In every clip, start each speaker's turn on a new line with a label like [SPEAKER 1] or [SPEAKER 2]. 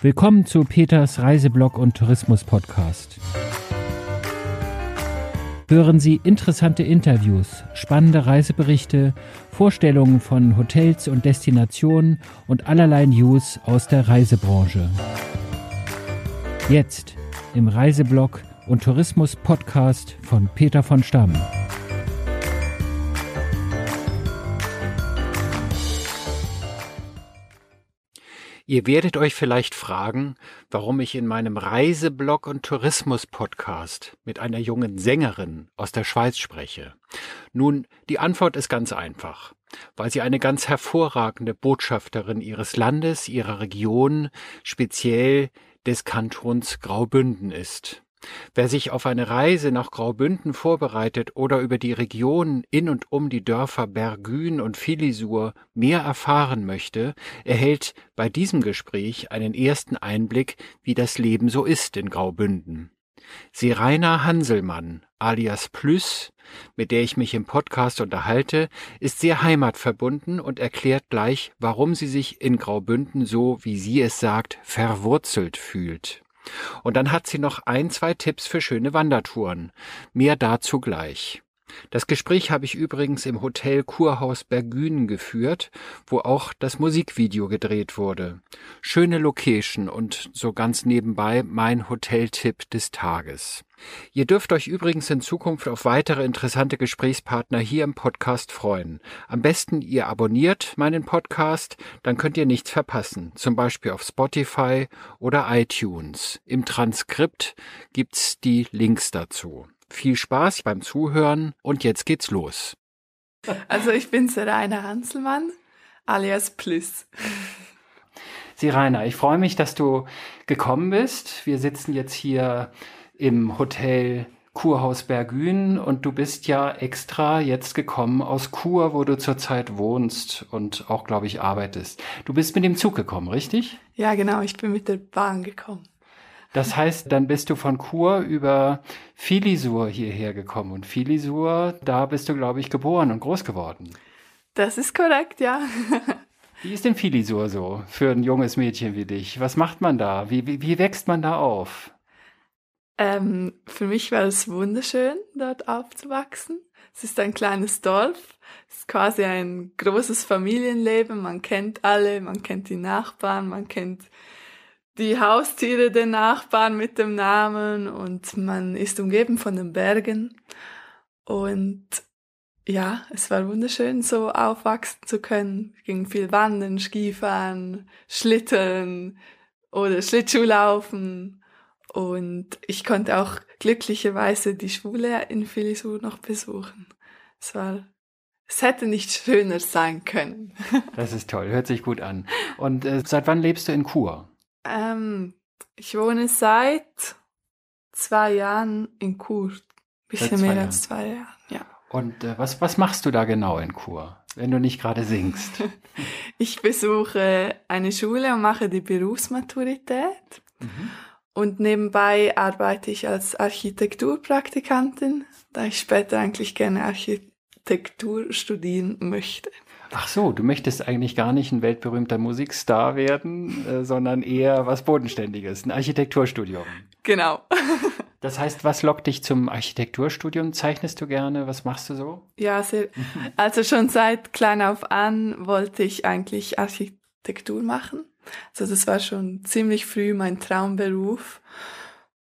[SPEAKER 1] Willkommen zu Peters Reiseblog und Tourismus Podcast. Hören Sie interessante Interviews, spannende Reiseberichte, Vorstellungen von Hotels und Destinationen und allerlei News aus der Reisebranche. Jetzt im Reiseblog und Tourismus Podcast von Peter von Stamm. Ihr werdet euch vielleicht fragen, warum ich in meinem Reiseblog und Tourismus-Podcast mit einer jungen Sängerin aus der Schweiz spreche. Nun, die Antwort ist ganz einfach, weil sie eine ganz hervorragende Botschafterin ihres Landes, ihrer Region, speziell des Kantons Graubünden ist. Wer sich auf eine Reise nach Graubünden vorbereitet oder über die Region in und um die Dörfer Bergün und Filisur mehr erfahren möchte, erhält bei diesem Gespräch einen ersten Einblick, wie das Leben so ist in Graubünden. Seraina Hanselmann, alias Plüss, mit der ich mich im Podcast unterhalte, ist sehr heimatverbunden und erklärt gleich, warum sie sich in Graubünden so, wie sie es sagt, verwurzelt fühlt. Und dann hat sie noch ein, zwei Tipps für schöne Wandertouren. Mehr dazu gleich. Das Gespräch habe ich übrigens im Hotel Kurhaus Bergünen geführt, wo auch das Musikvideo gedreht wurde. Schöne Location und so ganz nebenbei mein Hoteltipp des Tages. Ihr dürft euch übrigens in Zukunft auf weitere interessante Gesprächspartner hier im Podcast freuen. Am besten ihr abonniert meinen Podcast, dann könnt ihr nichts verpassen. Zum Beispiel auf Spotify oder iTunes. Im Transkript gibt's die Links dazu. Viel Spaß beim Zuhören und jetzt geht's los.
[SPEAKER 2] Also ich bin Seraina Hanselmann, alias Pliss.
[SPEAKER 1] Siraina, ich freue mich, dass du gekommen bist. Wir sitzen jetzt hier im Hotel Kurhaus Bergün und du bist ja extra jetzt gekommen aus Kur, wo du zurzeit wohnst und auch, glaube ich, arbeitest. Du bist mit dem Zug gekommen, richtig?
[SPEAKER 2] Ja, genau, ich bin mit der Bahn gekommen.
[SPEAKER 1] Das heißt, dann bist du von Chur über Filisur hierher gekommen. Und Filisur, da bist du, glaube ich, geboren und groß geworden.
[SPEAKER 2] Das ist korrekt, ja.
[SPEAKER 1] Wie ist denn Filisur so für ein junges Mädchen wie dich? Was macht man da? Wie, wie, wie wächst man da auf?
[SPEAKER 2] Ähm, für mich war es wunderschön, dort aufzuwachsen. Es ist ein kleines Dorf. Es ist quasi ein großes Familienleben. Man kennt alle, man kennt die Nachbarn, man kennt die Haustiere der Nachbarn mit dem Namen und man ist umgeben von den Bergen. Und ja, es war wunderschön, so aufwachsen zu können. Es ging viel wandern, Skifahren, Schlitteln oder Schlittschuhlaufen. Und ich konnte auch glücklicherweise die Schule in Filisur noch besuchen. Es war es hätte nicht schöner sein können.
[SPEAKER 1] Das ist toll, hört sich gut an. Und äh, seit wann lebst du in Chur?
[SPEAKER 2] Ähm, ich wohne seit zwei Jahren in Chur. Bisschen mehr Jahren. als zwei Jahre, ja.
[SPEAKER 1] Und äh, was, was machst du da genau in Chur, wenn du nicht gerade singst?
[SPEAKER 2] ich besuche eine Schule und mache die Berufsmaturität. Mhm. Und nebenbei arbeite ich als Architekturpraktikantin, da ich später eigentlich gerne Architektur studieren möchte.
[SPEAKER 1] Ach so, du möchtest eigentlich gar nicht ein weltberühmter Musikstar werden, äh, sondern eher was Bodenständiges, ein Architekturstudium.
[SPEAKER 2] Genau.
[SPEAKER 1] das heißt, was lockt dich zum Architekturstudium? Zeichnest du gerne? Was machst du so?
[SPEAKER 2] Ja, sehr, also schon seit klein auf an wollte ich eigentlich Architektur machen. Also das war schon ziemlich früh mein Traumberuf.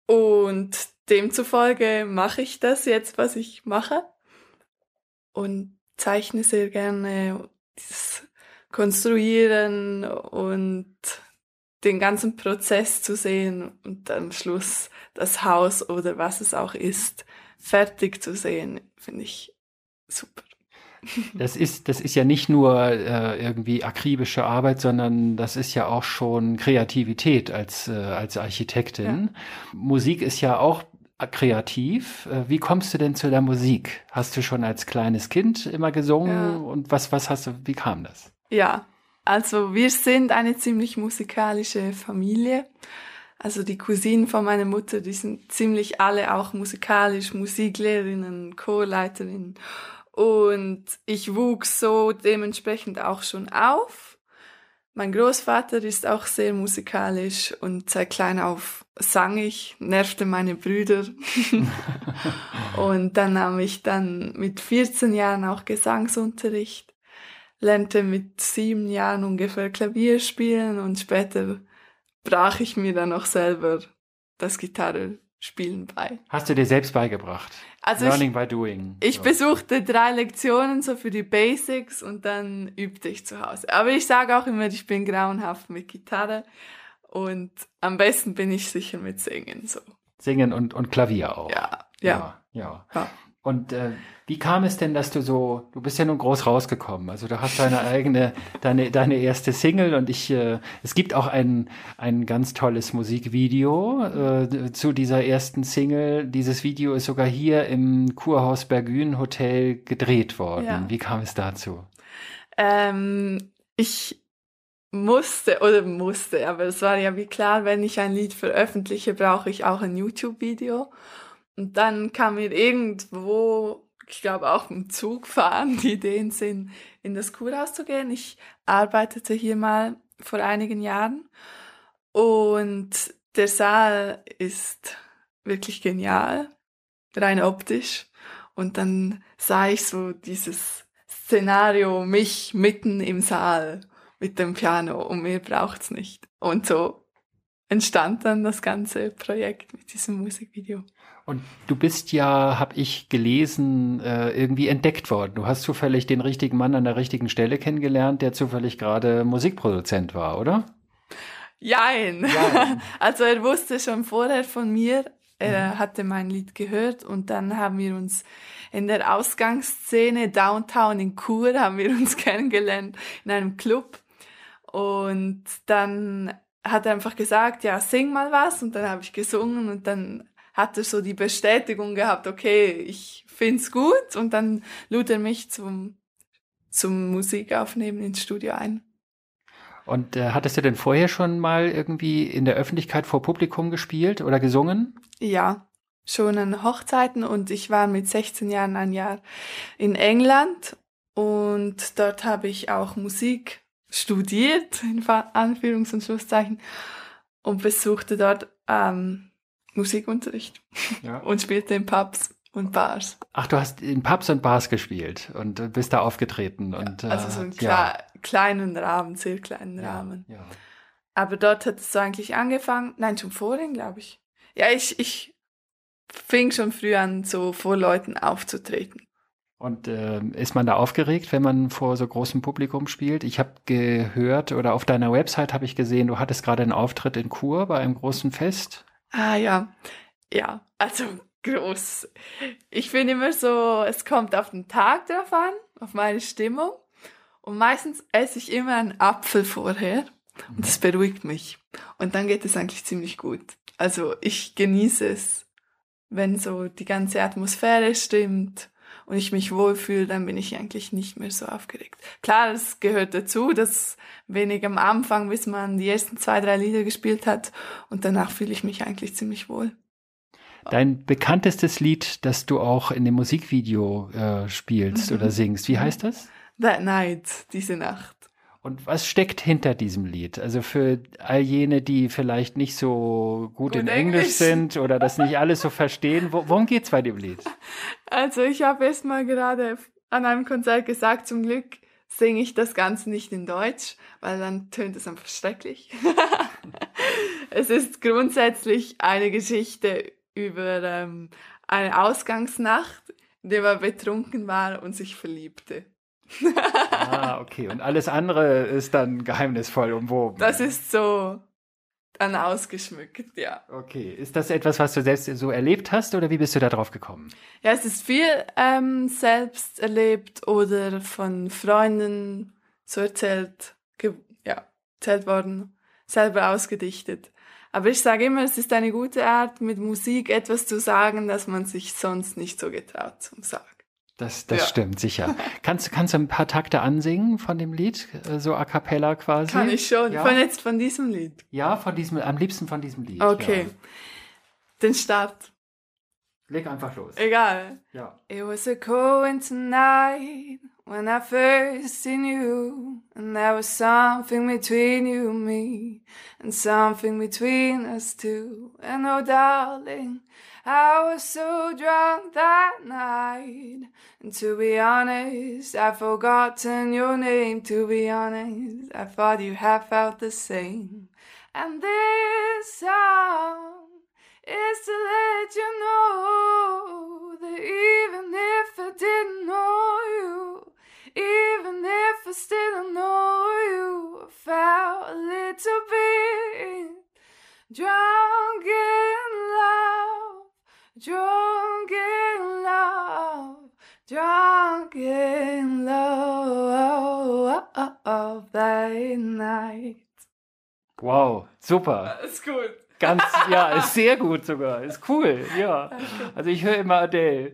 [SPEAKER 2] Und demzufolge mache ich das jetzt, was ich mache. Und zeichne sehr gerne dieses Konstruieren und den ganzen Prozess zu sehen und am Schluss das Haus oder was es auch ist, fertig zu sehen, finde ich super.
[SPEAKER 1] Das ist, das ist ja nicht nur äh, irgendwie akribische Arbeit, sondern das ist ja auch schon Kreativität als, äh, als Architektin. Ja. Musik ist ja auch kreativ. Äh, wie kommst du denn zu der Musik? Hast du schon als kleines Kind immer gesungen ja. und was, was hast du, wie kam das?
[SPEAKER 2] Ja, also wir sind eine ziemlich musikalische Familie. Also die Cousinen von meiner Mutter, die sind ziemlich alle auch musikalisch, Musiklehrerinnen, Chorleiterinnen. Und ich wuchs so dementsprechend auch schon auf. Mein Großvater ist auch sehr musikalisch und seit klein auf sang ich, nervte meine Brüder. und dann nahm ich dann mit 14 Jahren auch Gesangsunterricht, lernte mit sieben Jahren ungefähr Klavier spielen und später brach ich mir dann auch selber das Gitarre Spielen bei.
[SPEAKER 1] Hast du dir selbst beigebracht?
[SPEAKER 2] Also
[SPEAKER 1] Learning
[SPEAKER 2] ich,
[SPEAKER 1] by doing.
[SPEAKER 2] Ich
[SPEAKER 1] so.
[SPEAKER 2] besuchte drei Lektionen so für die Basics und dann übte ich zu Hause. Aber ich sage auch immer, ich bin grauenhaft mit Gitarre und am besten bin ich sicher mit Singen so.
[SPEAKER 1] Singen und, und Klavier auch.
[SPEAKER 2] Ja,
[SPEAKER 1] ja.
[SPEAKER 2] ja.
[SPEAKER 1] ja.
[SPEAKER 2] ja.
[SPEAKER 1] Und äh, wie kam es denn, dass du so, du bist ja nun groß rausgekommen, also du hast deine eigene, deine, deine erste Single und ich, äh, es gibt auch ein, ein ganz tolles Musikvideo äh, zu dieser ersten Single. Dieses Video ist sogar hier im Kurhaus Bergün Hotel gedreht worden.
[SPEAKER 2] Ja.
[SPEAKER 1] Wie kam es dazu?
[SPEAKER 2] Ähm, ich musste oder musste, aber es war ja wie klar, wenn ich ein Lied veröffentliche, brauche ich auch ein YouTube-Video. Und dann kam mir irgendwo, ich glaube auch im Zug fahren, die Ideen sind, in das Kurhaus zu gehen. Ich arbeitete hier mal vor einigen Jahren und der Saal ist wirklich genial, rein optisch. Und dann sah ich so dieses Szenario, mich mitten im Saal mit dem Piano und mir braucht's nicht. Und so entstand dann das ganze Projekt mit diesem Musikvideo.
[SPEAKER 1] Und du bist ja, habe ich gelesen, äh, irgendwie entdeckt worden. Du hast zufällig den richtigen Mann an der richtigen Stelle kennengelernt, der zufällig gerade Musikproduzent war, oder?
[SPEAKER 2] Jein.
[SPEAKER 1] Jein.
[SPEAKER 2] Also er wusste schon vorher von mir, er hatte mein Lied gehört und dann haben wir uns in der Ausgangsszene Downtown in Chur haben wir uns kennengelernt in einem Club und dann hat er einfach gesagt, ja, sing mal was und dann habe ich gesungen und dann hat er so die Bestätigung gehabt, okay, ich find's gut und dann lud er mich zum, zum Musikaufnehmen ins Studio ein.
[SPEAKER 1] Und äh, hattest du denn vorher schon mal irgendwie in der Öffentlichkeit vor Publikum gespielt oder gesungen?
[SPEAKER 2] Ja, schon an Hochzeiten und ich war mit 16 Jahren ein Jahr in England und dort habe ich auch Musik studiert, in Anführungs- und Schlusszeichen, und besuchte dort ähm, Musikunterricht
[SPEAKER 1] ja.
[SPEAKER 2] und spielte in Pubs und Bars.
[SPEAKER 1] Ach, du hast in Pubs und Bars gespielt und bist da aufgetreten und
[SPEAKER 2] Ja, also so einen
[SPEAKER 1] äh, ja.
[SPEAKER 2] kleinen Rahmen, sehr kleinen Rahmen.
[SPEAKER 1] Ja.
[SPEAKER 2] Aber dort hat es so eigentlich angefangen, nein, schon vorhin, glaube ich. Ja, ich, ich fing schon früh an, so vor Leuten aufzutreten.
[SPEAKER 1] Und äh, ist man da aufgeregt, wenn man vor so großem Publikum spielt? Ich habe gehört oder auf deiner Website habe ich gesehen, du hattest gerade einen Auftritt in Chur bei einem großen Fest.
[SPEAKER 2] Ah ja, ja, also groß. Ich finde immer so, es kommt auf den Tag drauf an, auf meine Stimmung. Und meistens esse ich immer einen Apfel vorher und das beruhigt mich. Und dann geht es eigentlich ziemlich gut. Also ich genieße es, wenn so die ganze Atmosphäre stimmt und ich mich wohlfühle, dann bin ich eigentlich nicht mehr so aufgeregt. Klar, es gehört dazu, dass wenig am Anfang, bis man die ersten zwei, drei Lieder gespielt hat und danach fühle ich mich eigentlich ziemlich wohl.
[SPEAKER 1] Dein bekanntestes Lied, das du auch in dem Musikvideo äh, spielst
[SPEAKER 2] Mhm.
[SPEAKER 1] oder singst, wie heißt das?
[SPEAKER 2] That Night, diese Nacht.
[SPEAKER 1] Und was steckt hinter diesem Lied? Also für all jene, die vielleicht nicht so gut,
[SPEAKER 2] Gut
[SPEAKER 1] in Englisch.
[SPEAKER 2] Englisch.
[SPEAKER 1] sind oder das nicht alles so verstehen, wo, worum geht's bei dem Lied?
[SPEAKER 2] Also ich habe erst mal gerade an einem Konzert gesagt, zum Glück singe ich das Ganze nicht in Deutsch, weil dann tönt es einfach schrecklich. es ist grundsätzlich eine Geschichte über ähm, eine Ausgangsnacht, in der man betrunken war und sich verliebte.
[SPEAKER 1] Ah, okay. Und alles andere ist dann geheimnisvoll umwoben.
[SPEAKER 2] Das ist so dann ausgeschmückt, ja.
[SPEAKER 1] Okay. Ist das etwas, was du selbst so erlebt hast oder wie bist du da drauf gekommen?
[SPEAKER 2] Ja, es ist viel ähm, selbst erlebt oder von Freunden so erzählt, ja, erzählt worden, selber ausgedichtet. Aber ich sage immer, es ist eine gute Art, mit Musik etwas zu sagen, das man sich sonst nicht so getraut zum Sagen.
[SPEAKER 1] Das, das
[SPEAKER 2] Ja.
[SPEAKER 1] stimmt, sicher. kannst, kannst du ein paar Takte ansingen von dem Lied? Äh, So a cappella quasi?
[SPEAKER 2] Kann ich schon,
[SPEAKER 1] Ja,
[SPEAKER 2] von jetzt von diesem Lied.
[SPEAKER 1] ja von diesem, am liebsten von diesem Lied.
[SPEAKER 2] Okay.
[SPEAKER 1] Ja.
[SPEAKER 2] Den Start.
[SPEAKER 1] Leg einfach los.
[SPEAKER 2] Egal.
[SPEAKER 1] Ja.
[SPEAKER 2] It was a cold night when I first seen you, and there was something between you and me, and something between us two. And oh, darling, I was so drunk that night, and to be honest, I've forgotten your name. To be honest, I thought you had felt the same. And this song is to let you know that even if I didn't know you, even if I still don't know you, I felt a little bit drunk in love, drunk in love, drunk in love that night.
[SPEAKER 1] Wow, super.
[SPEAKER 2] Ist gut.
[SPEAKER 1] Ganz, ja, ist sehr gut sogar. Ist cool, ja. Also ich höre immer Adele.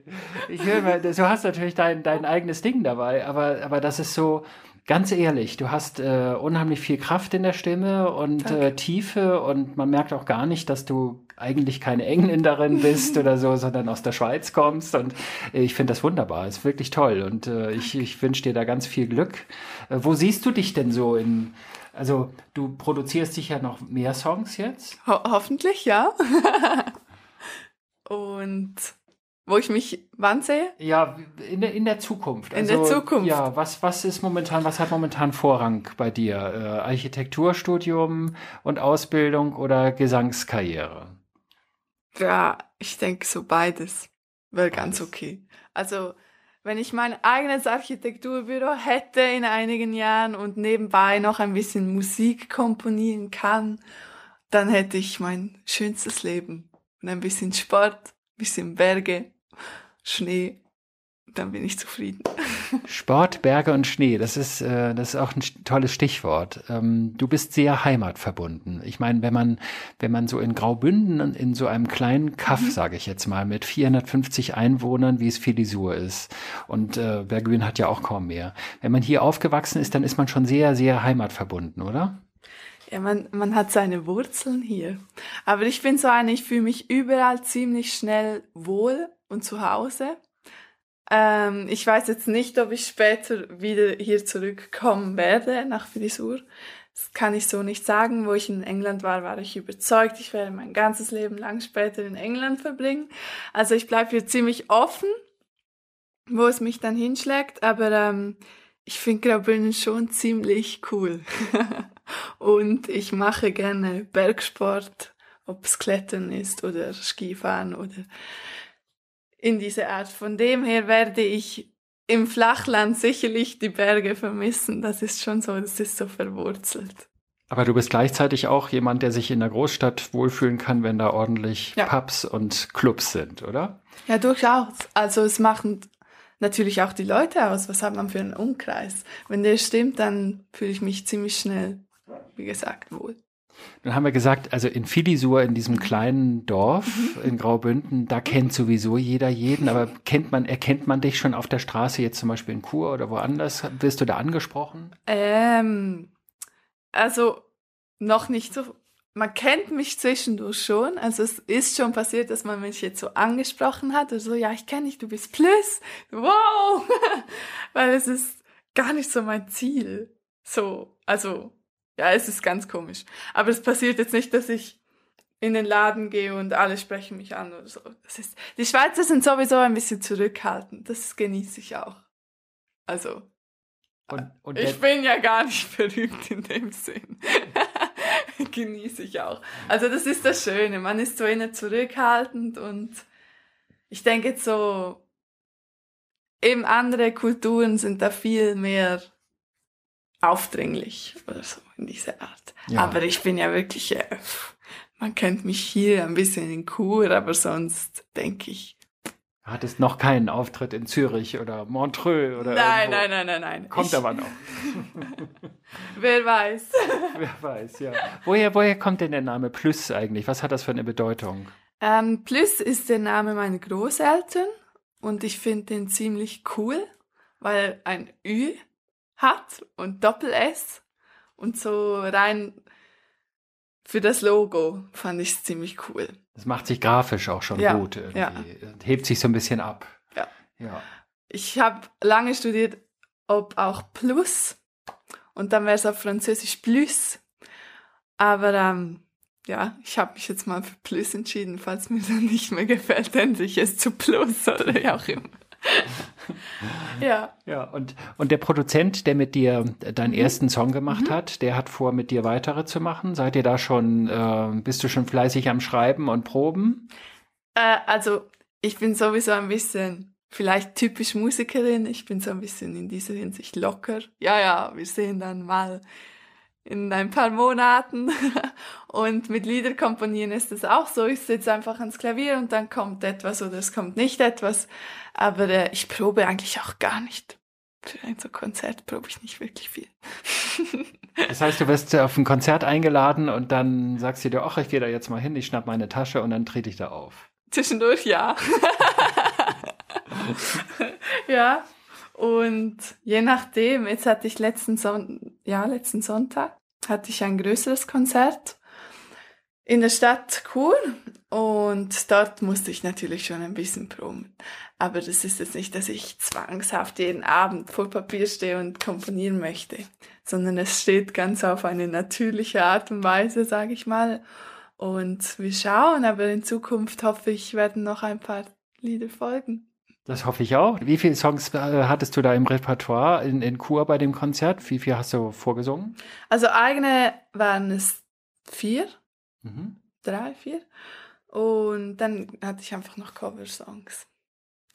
[SPEAKER 1] Ich höre immer, du hast natürlich dein, dein eigenes Ding dabei, aber, aber das ist so, ganz ehrlich, du hast äh, unheimlich viel Kraft in der Stimme und äh, Tiefe und man merkt auch gar nicht, dass du eigentlich keine Engländerin bist oder so, sondern aus der Schweiz kommst und äh, ich finde das wunderbar, ist wirklich toll und äh, ich, ich wünsche dir da ganz viel Glück. Äh, wo siehst du dich denn so in also du produzierst sicher noch mehr Songs jetzt?
[SPEAKER 2] Ho hoffentlich, ja. Und wo ich mich wann sehe?
[SPEAKER 1] Ja, in der, in der Zukunft.
[SPEAKER 2] Also, in der Zukunft.
[SPEAKER 1] Ja, was, was ist momentan, was hat momentan Vorrang bei dir? Äh, Architekturstudium und Ausbildung oder Gesangskarriere?
[SPEAKER 2] Ja, ich denke so beides. Wäre ganz okay. Also wenn ich mein eigenes Architekturbüro hätte in einigen Jahren und nebenbei noch ein bisschen Musik komponieren kann, dann hätte ich mein schönstes Leben. Und ein bisschen Sport, ein bisschen Berge, Schnee dann bin ich zufrieden.
[SPEAKER 1] Sport, Berge und Schnee, das ist, äh, das ist auch ein tolles Stichwort. Ähm, du bist sehr heimatverbunden. Ich meine, wenn man, wenn man so in Graubünden in so einem kleinen Kaff, mhm. sage ich jetzt mal, mit 450 Einwohnern, wie es Filisur ist, und äh, Bergün hat ja auch kaum mehr. Wenn man hier aufgewachsen ist, dann ist man schon sehr, sehr heimatverbunden, oder?
[SPEAKER 2] Ja, man, man hat seine Wurzeln hier. Aber ich bin so eine, ich fühle mich überall ziemlich schnell wohl und zu Hause. Ähm, ich weiß jetzt nicht, ob ich später wieder hier zurückkommen werde nach Frisur. Das kann ich so nicht sagen. Wo ich in England war, war ich überzeugt, ich werde mein ganzes Leben lang später in England verbringen. Also ich bleibe hier ziemlich offen, wo es mich dann hinschlägt. Aber ähm, ich finde Graubünden schon ziemlich cool. Und ich mache gerne Bergsport, ob es Klettern ist oder Skifahren oder in diese Art. Von dem her werde ich im Flachland sicherlich die Berge vermissen. Das ist schon so, das ist so verwurzelt.
[SPEAKER 1] Aber du bist gleichzeitig auch jemand, der sich in der Großstadt wohlfühlen kann, wenn da ordentlich ja. Pubs und Clubs sind, oder?
[SPEAKER 2] Ja, durchaus. Also es machen natürlich auch die Leute aus. Was hat man für einen Umkreis? Wenn der stimmt, dann fühle ich mich ziemlich schnell, wie gesagt, wohl.
[SPEAKER 1] Dann haben wir gesagt, also in Filisur, in diesem kleinen Dorf mhm. in Graubünden, da kennt sowieso jeder jeden, aber kennt man, erkennt man dich schon auf der Straße jetzt zum Beispiel in Chur oder woanders? Wirst du da angesprochen?
[SPEAKER 2] Ähm, also noch nicht so. Man kennt mich zwischendurch schon. Also es ist schon passiert, dass man mich jetzt so angesprochen hat oder so, ja, ich kenne dich, du bist Plus. Wow! Weil es ist gar nicht so mein Ziel. So, also ja, es ist ganz komisch. Aber es passiert jetzt nicht, dass ich in den Laden gehe und alle sprechen mich an oder so. Das ist, die Schweizer sind sowieso ein bisschen zurückhaltend. Das genieße ich auch. Also, und, und ich bin ja gar nicht berühmt in dem Sinn. genieße ich auch. Also das ist das Schöne. Man ist so eher zurückhaltend und ich denke jetzt so, eben andere Kulturen sind da viel mehr aufdringlich oder so in dieser Art. Ja. Aber ich bin ja wirklich, äh, man kennt mich hier ein bisschen in Chur, aber sonst denke ich.
[SPEAKER 1] Hattest noch keinen Auftritt in Zürich oder Montreux oder
[SPEAKER 2] Nein, irgendwo. nein, nein, nein, nein.
[SPEAKER 1] Kommt ich, aber noch.
[SPEAKER 2] Wer weiß.
[SPEAKER 1] Wer weiß, ja. Woher, woher kommt denn der Name Plus eigentlich? Was hat das für eine Bedeutung?
[SPEAKER 2] Ähm, Plus ist der Name meiner Großeltern und ich finde den ziemlich cool, weil ein Ü hat und Doppel-S und so rein für das Logo fand ich es ziemlich cool.
[SPEAKER 1] Das macht sich grafisch auch schon ja, gut irgendwie. Ja. Hebt sich so ein bisschen ab.
[SPEAKER 2] Ja. ja. Ich habe lange studiert ob auch Plus. Und dann wäre es auf Französisch Plus. Aber ähm, ja, ich habe mich jetzt mal für Plus entschieden. Falls mir dann nicht mehr gefällt, ändere ich es zu Plus oder wie auch immer.
[SPEAKER 1] ja. Ja, und, und der Produzent, der mit dir deinen mhm. ersten Song gemacht mhm. hat, der hat vor, mit dir weitere zu machen. Seid ihr da schon, äh, bist du schon fleißig am Schreiben und Proben?
[SPEAKER 2] Äh, also, ich bin sowieso ein bisschen vielleicht typisch Musikerin. Ich bin so ein bisschen in dieser Hinsicht locker. Ja, ja, wir sehen dann mal in ein paar Monaten. und mit Lieder komponieren ist es auch so. Ich sitze einfach ans Klavier und dann kommt etwas oder es kommt nicht etwas. Aber äh, ich probe eigentlich auch gar nicht. Für ein so Konzert probe ich nicht wirklich viel.
[SPEAKER 1] das heißt, du wirst auf ein Konzert eingeladen und dann sagst du dir, ach, ich gehe da jetzt mal hin, ich schnapp meine Tasche und dann trete ich da auf.
[SPEAKER 2] Zwischendurch ja. ja. Und je nachdem, jetzt hatte ich letzten, Son ja, letzten Sonntag, hatte ich ein größeres Konzert in der Stadt Chur und dort musste ich natürlich schon ein bisschen proben. Aber das ist jetzt nicht, dass ich zwangshaft jeden Abend vor Papier stehe und komponieren möchte, sondern es steht ganz auf eine natürliche Art und Weise, sage ich mal. Und wir schauen, aber in Zukunft hoffe ich, werden noch ein paar Lieder folgen.
[SPEAKER 1] Das hoffe ich auch. Wie viele Songs äh, hattest du da im Repertoire in, in Kur bei dem Konzert? Wie viel hast du vorgesungen?
[SPEAKER 2] Also eigene waren es vier, mhm. drei, vier. Und dann hatte ich einfach noch Cover-Songs.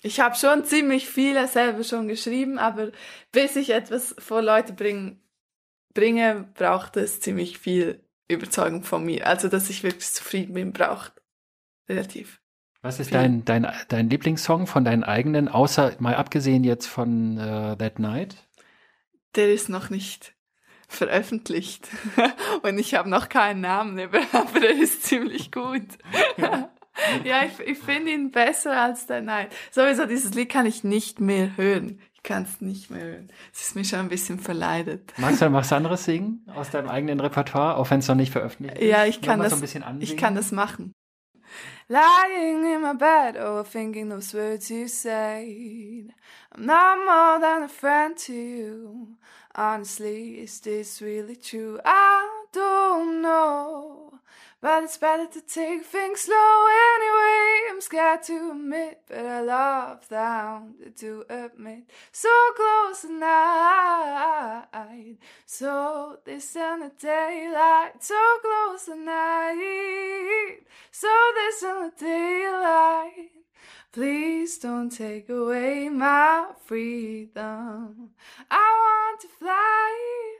[SPEAKER 2] Ich habe schon ziemlich viele selber schon geschrieben, aber bis ich etwas vor Leute bring, bringe, braucht es ziemlich viel Überzeugung von mir. Also, dass ich wirklich zufrieden bin, braucht relativ
[SPEAKER 1] was ist dein, dein, dein Lieblingssong von deinen eigenen, außer mal abgesehen jetzt von uh, That Night?
[SPEAKER 2] Der ist noch nicht veröffentlicht und ich habe noch keinen Namen, aber der ist ziemlich gut. Ja, ja ich, ich finde ihn besser als That Night. Sowieso, dieses Lied kann ich nicht mehr hören. Ich kann es nicht mehr hören. Es ist mir schon ein bisschen verleidet.
[SPEAKER 1] Magst du was anderes singen aus deinem eigenen Repertoire, auch wenn es noch nicht veröffentlicht ist?
[SPEAKER 2] Ja, ich kann, das, so ich kann das machen. Lying in my bed, overthinking those words you said. I'm not more than a friend to you. Honestly, is this really true? I don't know. But it's better to take things slow anyway. I'm scared to admit, but I love hound to admit. So close at night, so distant the daylight. So close at night, so distant the daylight. Please don't take away my freedom. I want to fly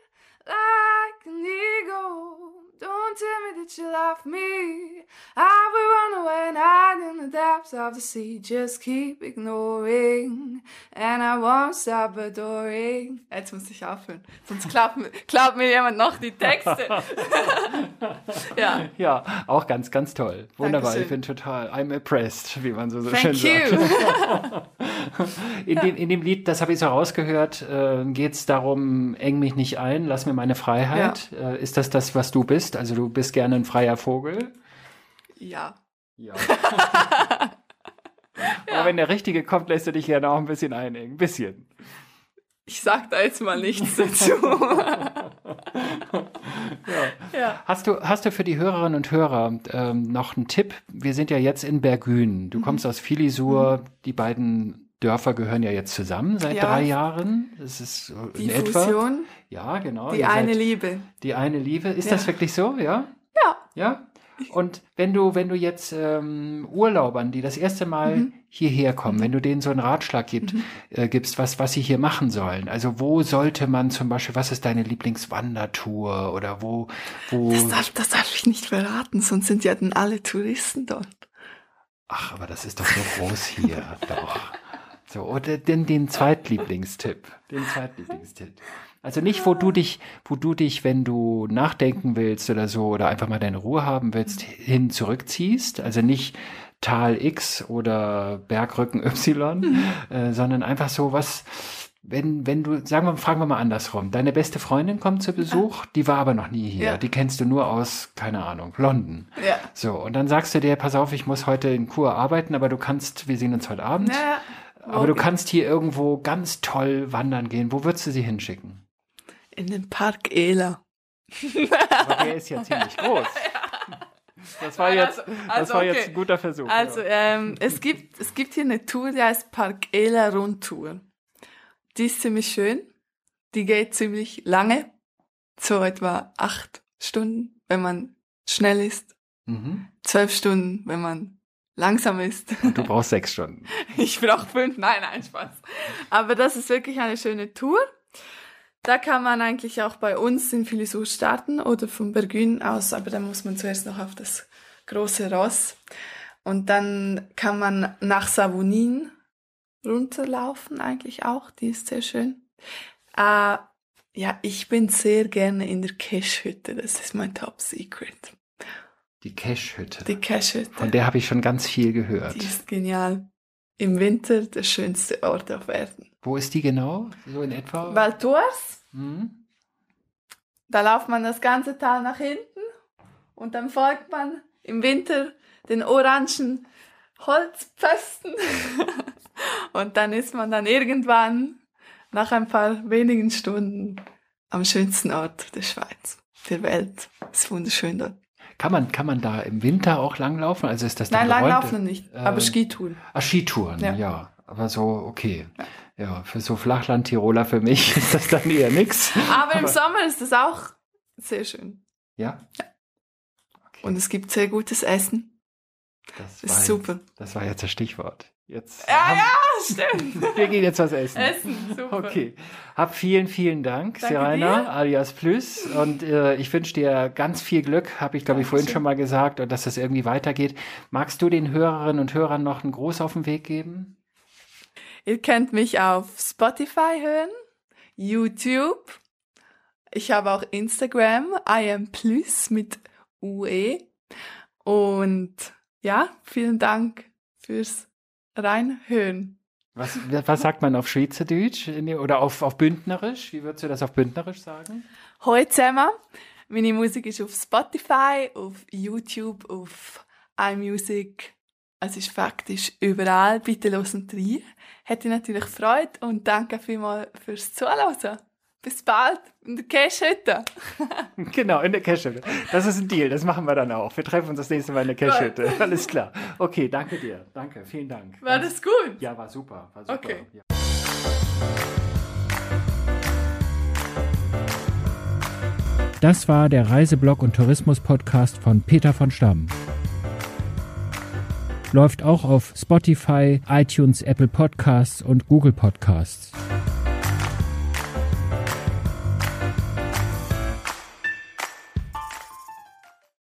[SPEAKER 2] me that you love me. I will run away and hide in the depths of the sea. Just keep ignoring. And I won't stop adoring. Jetzt muss ich aufhören. Sonst klaut, klaut mir jemand noch die Texte.
[SPEAKER 1] ja. Ja, auch ganz, ganz toll. Wunderbar. Dankeschön. Ich bin total, I'm impressed, wie man so, so Thank schön you. sagt. in, dem, in dem Lied, das habe ich so rausgehört, äh, geht es darum, eng mich nicht ein, lass mir meine Freiheit. Ja. Äh, ist das das, was du bist? bist? Also du bist gerne ein freier Vogel?
[SPEAKER 2] Ja. Ja.
[SPEAKER 1] Aber wenn der Richtige kommt, lässt du dich gerne auch ein bisschen einengen. Ein bisschen.
[SPEAKER 2] Ich sag da jetzt mal nichts dazu.
[SPEAKER 1] ja. ja. Hast, du, hast du für die Hörerinnen und Hörer ähm, noch einen Tipp? Wir sind ja jetzt in Bergün. Du mhm. kommst aus Filisur. Mhm. Die beiden Dörfer gehören ja jetzt zusammen seit ja. drei Jahren. Das ist
[SPEAKER 2] die in Fusion.
[SPEAKER 1] Ja, genau.
[SPEAKER 2] Die eine Liebe.
[SPEAKER 1] Die eine Liebe. Ist ja. das wirklich so? Ja.
[SPEAKER 2] Ja.
[SPEAKER 1] Ja. Und wenn du, wenn du jetzt ähm, Urlaubern, die das erste Mal mhm. hierher kommen, wenn du denen so einen Ratschlag gibt, mhm. äh, gibst, was, was sie hier machen sollen. Also wo sollte man zum Beispiel, was ist deine Lieblingswandertour oder wo, wo.
[SPEAKER 2] Das darf, das darf ich nicht verraten, sonst sind ja dann alle Touristen dort.
[SPEAKER 1] Ach, aber das ist doch so groß hier, doch. So, oder den, den Zweitlieblingstipp. Den Zweitlieblingstipp. Also nicht, wo du dich, wo du dich, wenn du nachdenken willst oder so, oder einfach mal deine Ruhe haben willst, hin zurückziehst. Also nicht Tal X oder Bergrücken Y, mhm. äh, sondern einfach so was, wenn, wenn du, sagen wir, fragen wir mal andersrum. Deine beste Freundin kommt zu Besuch, die war aber noch nie hier. Ja. Die kennst du nur aus, keine Ahnung, London. Ja. So, und dann sagst du dir, pass auf, ich muss heute in Kur arbeiten, aber du kannst, wir sehen uns heute Abend. Ja Aber du kannst hier irgendwo ganz toll wandern gehen. Wo würdest du sie hinschicken?
[SPEAKER 2] In den Park Ela.
[SPEAKER 1] Aber der ist ja ziemlich groß. Das war jetzt, das
[SPEAKER 2] also,
[SPEAKER 1] war
[SPEAKER 2] okay.
[SPEAKER 1] jetzt ein guter Versuch.
[SPEAKER 2] Also,
[SPEAKER 1] ja.
[SPEAKER 2] ähm, es, gibt, es gibt hier eine Tour, die heißt Park Ela Rundtour. Die ist ziemlich schön. Die geht ziemlich lange. So etwa acht Stunden, wenn man schnell ist.
[SPEAKER 1] Mhm.
[SPEAKER 2] Zwölf Stunden, wenn man langsam ist.
[SPEAKER 1] Und du brauchst sechs Stunden.
[SPEAKER 2] Ich brauche fünf. Nein, nein, Spaß. Aber das ist wirklich eine schöne Tour. Da kann man eigentlich auch bei uns in Filisur starten oder vom Bergün aus, aber da muss man zuerst noch auf das große Ross. Und dann kann man nach Savonin runterlaufen eigentlich auch, die ist sehr schön. Äh, ja, ich bin sehr gerne in der Cache-Hütte, das ist mein Top Secret.
[SPEAKER 1] Die Cache-Hütte.
[SPEAKER 2] Die Cache-Hütte.
[SPEAKER 1] Von der habe ich schon ganz viel gehört.
[SPEAKER 2] Die ist genial. Im Winter der schönste Ort auf Erden.
[SPEAKER 1] Wo ist die genau? So in etwa?
[SPEAKER 2] Val Thors,
[SPEAKER 1] Hm?
[SPEAKER 2] da lauft man das ganze Tal nach hinten und dann folgt man im Winter den orangen Holzpfosten und dann ist man dann irgendwann nach ein paar wenigen Stunden am schönsten Ort der Schweiz, der Welt. ist wunderschön dort.
[SPEAKER 1] Kann man, kann man da im Winter auch langlaufen? Also ist das dann
[SPEAKER 2] Nein, langlaufen nicht, aber
[SPEAKER 1] Ähm,
[SPEAKER 2] Skitouren.
[SPEAKER 1] Ah, Skitouren, ja.
[SPEAKER 2] Ja.
[SPEAKER 1] Aber so, okay. Ja. für so Flachland-Tiroler für mich ist das dann eher nix.
[SPEAKER 2] Aber im Sommer ist das auch sehr schön.
[SPEAKER 1] Ja? Okay,
[SPEAKER 2] Und es gibt sehr gutes Essen.
[SPEAKER 1] das,
[SPEAKER 2] Das ist super.
[SPEAKER 1] Jetzt, das war jetzt das Stichwort. Jetzt
[SPEAKER 2] Ja,
[SPEAKER 1] haben-
[SPEAKER 2] ja, stimmt.
[SPEAKER 1] wir gehen jetzt was essen.
[SPEAKER 2] Essen, super.
[SPEAKER 1] Okay. Hab vielen, vielen Dank,
[SPEAKER 2] Danke dir.
[SPEAKER 1] alias Plus. Und äh, ich wünsche dir ganz viel Glück, habe ich, glaube ich, vorhin schon mal gesagt, und dass das irgendwie weitergeht. Magst du den Hörerinnen und Hörern noch einen Gruß auf den Weg geben?
[SPEAKER 2] Ihr könnt mich auf Spotify hören, YouTube. Ich habe auch Instagram, I am plus mit UE. Und ja, vielen Dank fürs Reinhören.
[SPEAKER 1] Was, was sagt man auf Schweizerdeutsch oder auf, auf Bündnerisch? Wie würdest du das auf Bündnerisch sagen?
[SPEAKER 2] Hallo zusammen. Meine Musik ist auf Spotify, auf YouTube, auf iMusic. Es ist faktisch überall. Bitte losen rein. Hätte natürlich Freude und danke vielmals fürs Zuhören. Bis bald in der Cash-Hütte.
[SPEAKER 1] Genau, in der Cashhütte. Das ist ein Deal, das machen wir dann auch. Wir treffen uns das nächste Mal in der Cashhütte. Alles klar. Okay, danke dir. Danke, vielen Dank.
[SPEAKER 2] War das gut?
[SPEAKER 1] Ja, war super. War super.
[SPEAKER 2] Okay.
[SPEAKER 1] Ja. Das war der Reiseblog und Tourismus Podcast von Peter von Stamm. Läuft auch auf Spotify, iTunes, Apple Podcasts und Google Podcasts.